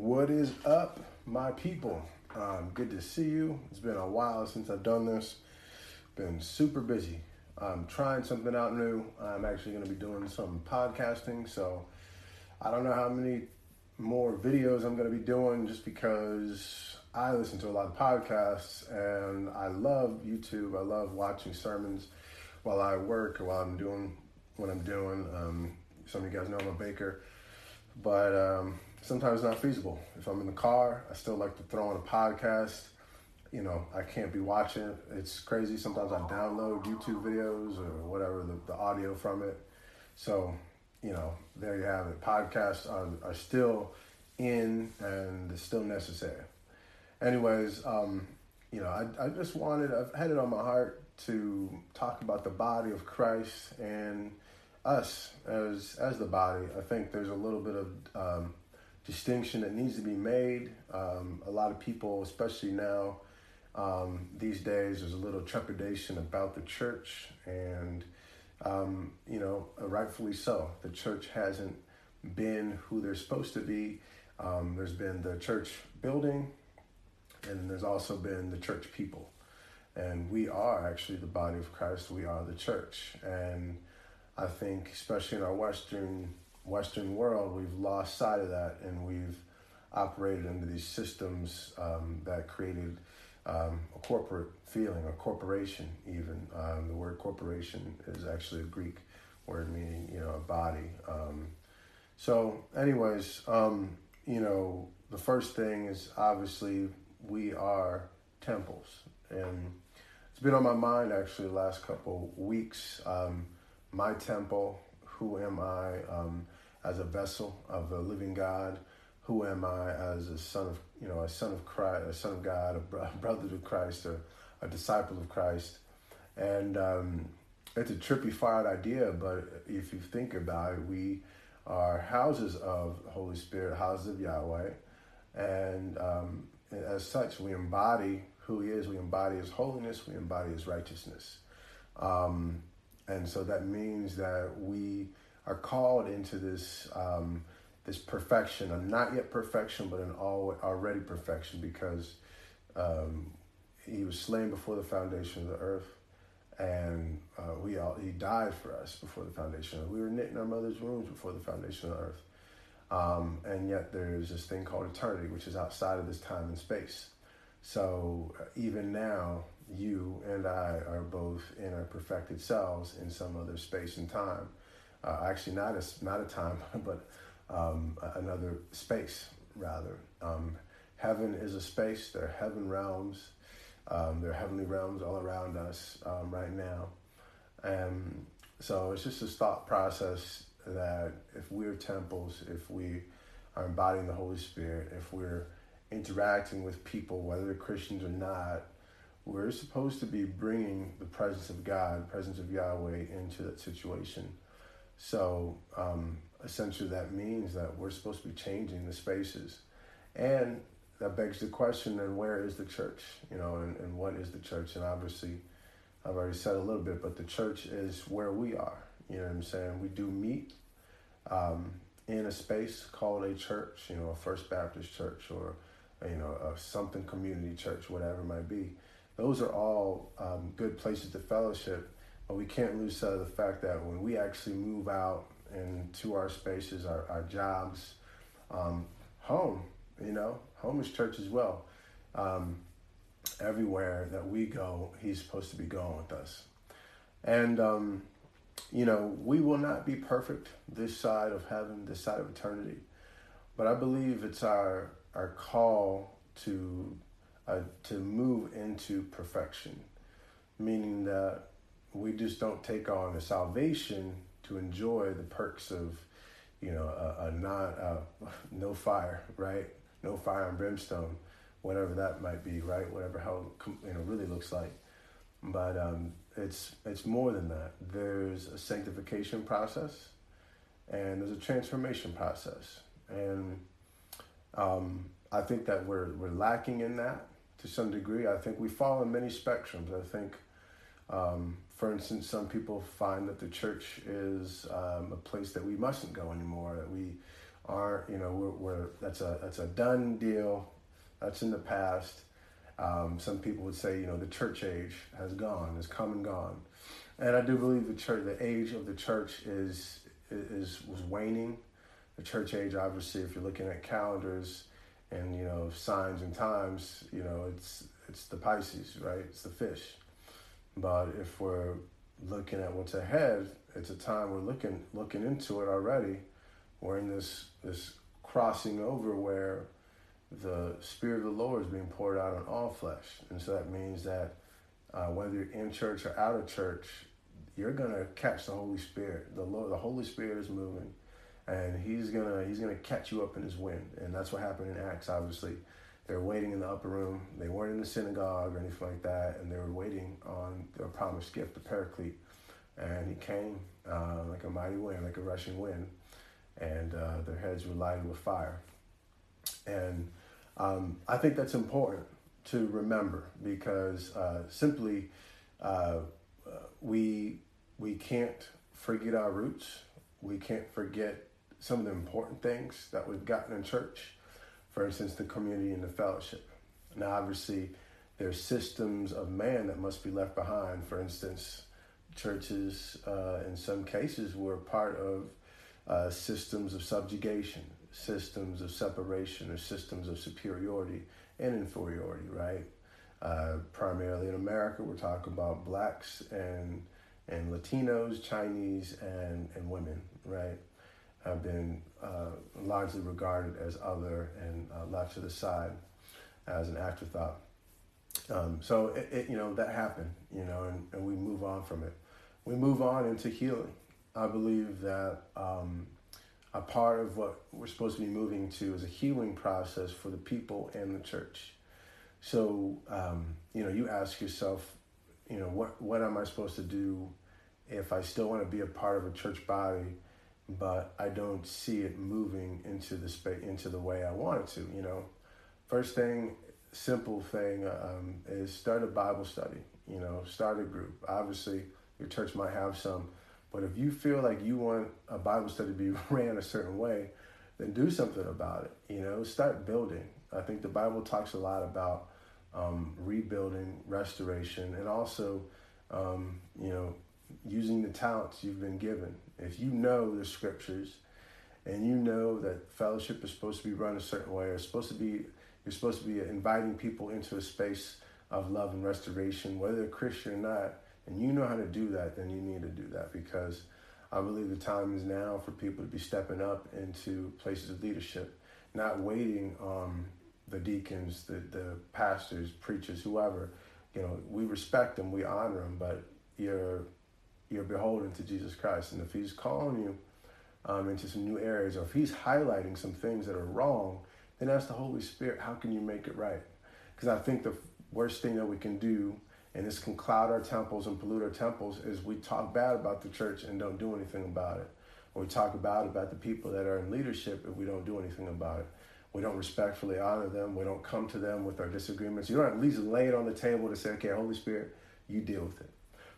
What is up, my people? Um, good to see you. It's been a while since I've done this. Been super busy. I'm trying something out new. I'm actually going to be doing some podcasting, so I don't know how many more videos I'm going to be doing just because I listen to a lot of podcasts and I love YouTube. I love watching sermons while I work or while I'm doing what I'm doing. Um, some of you guys know I'm a baker, but um, sometimes not feasible. If I'm in the car, I still like to throw on a podcast. You know, I can't be watching. It's crazy. Sometimes I download YouTube videos or whatever, the, the audio from it. So, you know, there you have it. Podcasts are, are still in and it's still necessary. Anyways, um, you know, I, I just wanted, I've had it on my heart to talk about the body of Christ and us as as the body. I think there's a little bit of um, distinction that needs to be made. Um, a lot of people, especially now, um, these days, there's a little trepidation about the church, and um, you know, rightfully so. The church hasn't been who they're supposed to be. Um, there's been the church building, and there's also been the church people. And we are actually the body of Christ. We are the church. And I think, especially in our Western Western world, we've lost sight of that, and we've operated under these systems um, that created um, a corporate feeling, a corporation. Even um, the word corporation is actually a Greek word meaning, you know, a body. Um, so, anyways, um, you know, the first thing is obviously we are temples, and it's been on my mind actually the last couple weeks. Um, my temple, who am I? As a vessel of the living God? Who am I as a son of you know a son of Christ, a son of God, a brother to Christ, a, a disciple of Christ? And um, it's a trippy, fired idea, but if you think about it, we are houses of Holy Spirit, houses of Yahweh, and um, as such, we embody who He is. We embody His holiness. We embody His righteousness. Um, and so that means that we are called into this um, this perfection, a not yet perfection, but an all, already perfection, because um, he was slain before the foundation of the earth, and uh, we all he died for us before the foundation. Of we were knit in our mother's wombs before the foundation of the earth, um, and yet there's this thing called eternity, which is outside of this time and space. So uh, even now, you and I are both in our perfected selves in some other space and time uh, actually not a, not a time, but um, another space rather. Um, heaven is a space. There are heaven realms. Um, there are heavenly realms all around us um, right now. And so it's just a thought process that if we're temples, if we are embodying the Holy Spirit, if we're interacting with people, whether they're Christians or not, we're supposed to be bringing the presence of God, presence of Yahweh into that situation. So um, essentially, that means that we're supposed to be changing the spaces, and that begs the question: then where is the church? You know, and, and what is the church? And obviously, I've already said a little bit, but the church is where we are. You know what I'm saying? We do meet um, in a space called a church. You know, a First Baptist church or you know a something community church, whatever it might be. Those are all um, good places to fellowship but we can't lose sight of the fact that when we actually move out into our spaces, our, our jobs, um, home, you know, home is church as well. Um, everywhere that we go, he's supposed to be going with us. And, um, you know, we will not be perfect this side of heaven, this side of eternity. But I believe it's our, our call to, uh, to move into perfection, meaning that we just don't take on the salvation to enjoy the perks of, you know, a, not a no fire, right? No fire and brimstone, whatever that might be, right? Whatever how you know really looks like. But um, it's it's more than that. There's a sanctification process, and there's a transformation process, and um, I think that we're we're lacking in that to some degree. I think we fall in many spectrums. I think um, for instance, some people find that the church is um, a place that we mustn't go anymore, that we aren't you know we're, we're that's a that's a done deal that's in the past. Um, some people would say you know the church age has gone has come and gone. And i do believe the church the age of the church is is was waning. The church age obviously if you're looking at calendars and you know signs and times you know it's it's the pisces right? It's the fish but if we're looking at what's ahead it's a time we're looking looking into it already we're in this this crossing over where the spirit of the Lord is being poured out on all flesh, and so that means that uh, whether you're in church or out of church, you're gonna catch the Holy Spirit. The Lord, the Holy Spirit is moving, and He's gonna He's gonna catch you up in His wind, and that's what happened in Acts. Obviously, they're waiting in the upper room. They weren't in the synagogue or anything like that, and they were waiting on their promised gift, the Paraclete, and He came uh, like a mighty wind, like a rushing wind and uh, their heads were lighted with fire. And um, I think that's important to remember because uh, simply uh, we we can't forget our roots. We can't forget some of the important things that we've gotten in church. For instance, the community and the fellowship. Now, obviously, there's systems of man that must be left behind. For instance, churches, uh, in some cases, were part of uh, systems of subjugation, systems of separation, or systems of superiority and inferiority, right? Uh, primarily in America, we're talking about blacks and and Latinos, Chinese, and, and women, right? Have been uh, largely regarded as other and uh, left to the side as an afterthought. Um, so it, it, you know that happened, you know, and, and we move on from it. We move on into healing, I believe that um, a part of what we're supposed to be moving to is a healing process for the people and the church. So, um, you know, you ask yourself, you know, what, what am I supposed to do if I still want to be a part of a church body, but I don't see it moving into the space, into the way I want it to, you know? First thing, simple thing um, is start a Bible study, you know, start a group. Obviously, your church might have some but if you feel like you want a Bible study to be ran a certain way, then do something about it. You know, start building. I think the Bible talks a lot about um, rebuilding, restoration, and also, um, you know, using the talents you've been given. If you know the scriptures and you know that fellowship is supposed to be run a certain way, or supposed to be, you're supposed to be inviting people into a space of love and restoration, whether they're Christian or not, and you know how to do that, then you need to do that because I believe the time is now for people to be stepping up into places of leadership, not waiting on the deacons, the, the pastors, preachers, whoever. You know, we respect them, we honor them, but you're you're beholden to Jesus Christ, and if He's calling you um, into some new areas, or if He's highlighting some things that are wrong, then ask the Holy Spirit, how can you make it right? Because I think the worst thing that we can do and this can cloud our temples and pollute our temples is we talk bad about the church and don't do anything about it. Or we talk about about the people that are in leadership and we don't do anything about it. We don't respectfully honor them. We don't come to them with our disagreements. You don't at least lay it on the table to say okay holy spirit you deal with it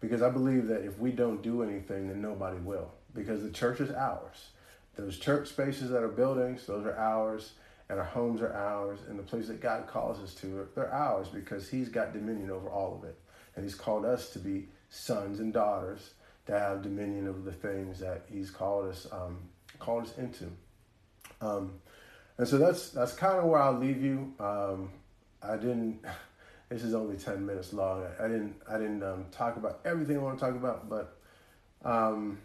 because i believe that if we don't do anything then nobody will because the church is ours those church spaces that are buildings those are ours and our homes are ours, and the place that God calls us to, they're ours because He's got dominion over all of it. And He's called us to be sons and daughters to have dominion over the things that He's called us um, called us into. Um, and so that's that's kind of where I'll leave you. Um, I didn't. This is only ten minutes long. I, I didn't. I didn't um, talk about everything I want to talk about, but um,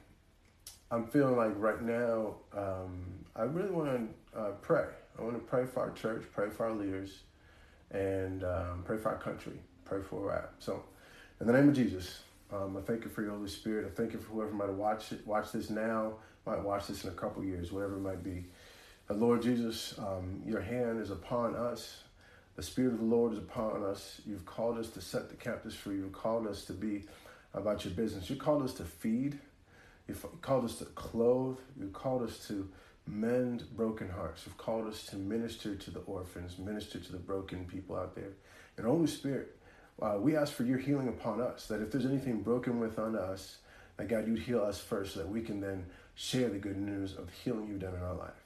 I'm feeling like right now um, I really want to uh, pray. I want to pray for our church, pray for our leaders, and um, pray for our country, pray for at. So, in the name of Jesus, um, I thank you for your Holy Spirit. I thank you for whoever might watch it, watch this now, might watch this in a couple years, whatever it might be. Lord Jesus, um, your hand is upon us. The Spirit of the Lord is upon us. You've called us to set the captives free. You've called us to be about your business. You called us to feed. You've called us to clothe. You've called us to mend broken hearts. You've called us to minister to the orphans, minister to the broken people out there. And Holy Spirit, uh, we ask for your healing upon us, that if there's anything broken within us, that God, you'd heal us first so that we can then share the good news of healing you've done in our life.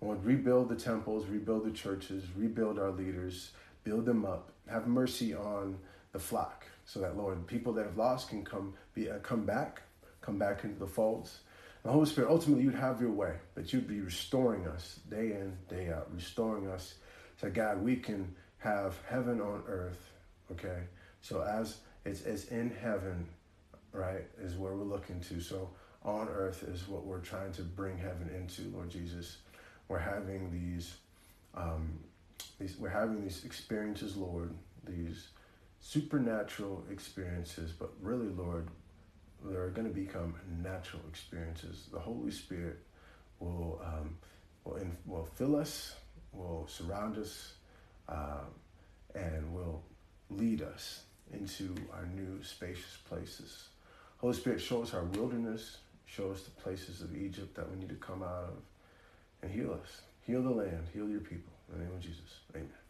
Lord, rebuild the temples, rebuild the churches, rebuild our leaders, build them up. Have mercy on the flock, so that Lord, people that have lost can come be uh, come back, come back into the folds. The Holy Spirit, ultimately, you'd have your way, that you'd be restoring us day in, day out, restoring us. So, God, we can have heaven on earth, okay? So, as it's, it's in heaven, right, is where we're looking to. So, on earth is what we're trying to bring heaven into, Lord Jesus. We're having these, um, these we're having these experiences, Lord, these supernatural experiences, but really, Lord, they're going to become natural experiences. The Holy Spirit will um, will, in, will fill us, will surround us, uh, and will lead us into our new spacious places. Holy Spirit, show us our wilderness, show us the places of Egypt that we need to come out of, and heal us. Heal the land, heal your people. In the name of Jesus, amen.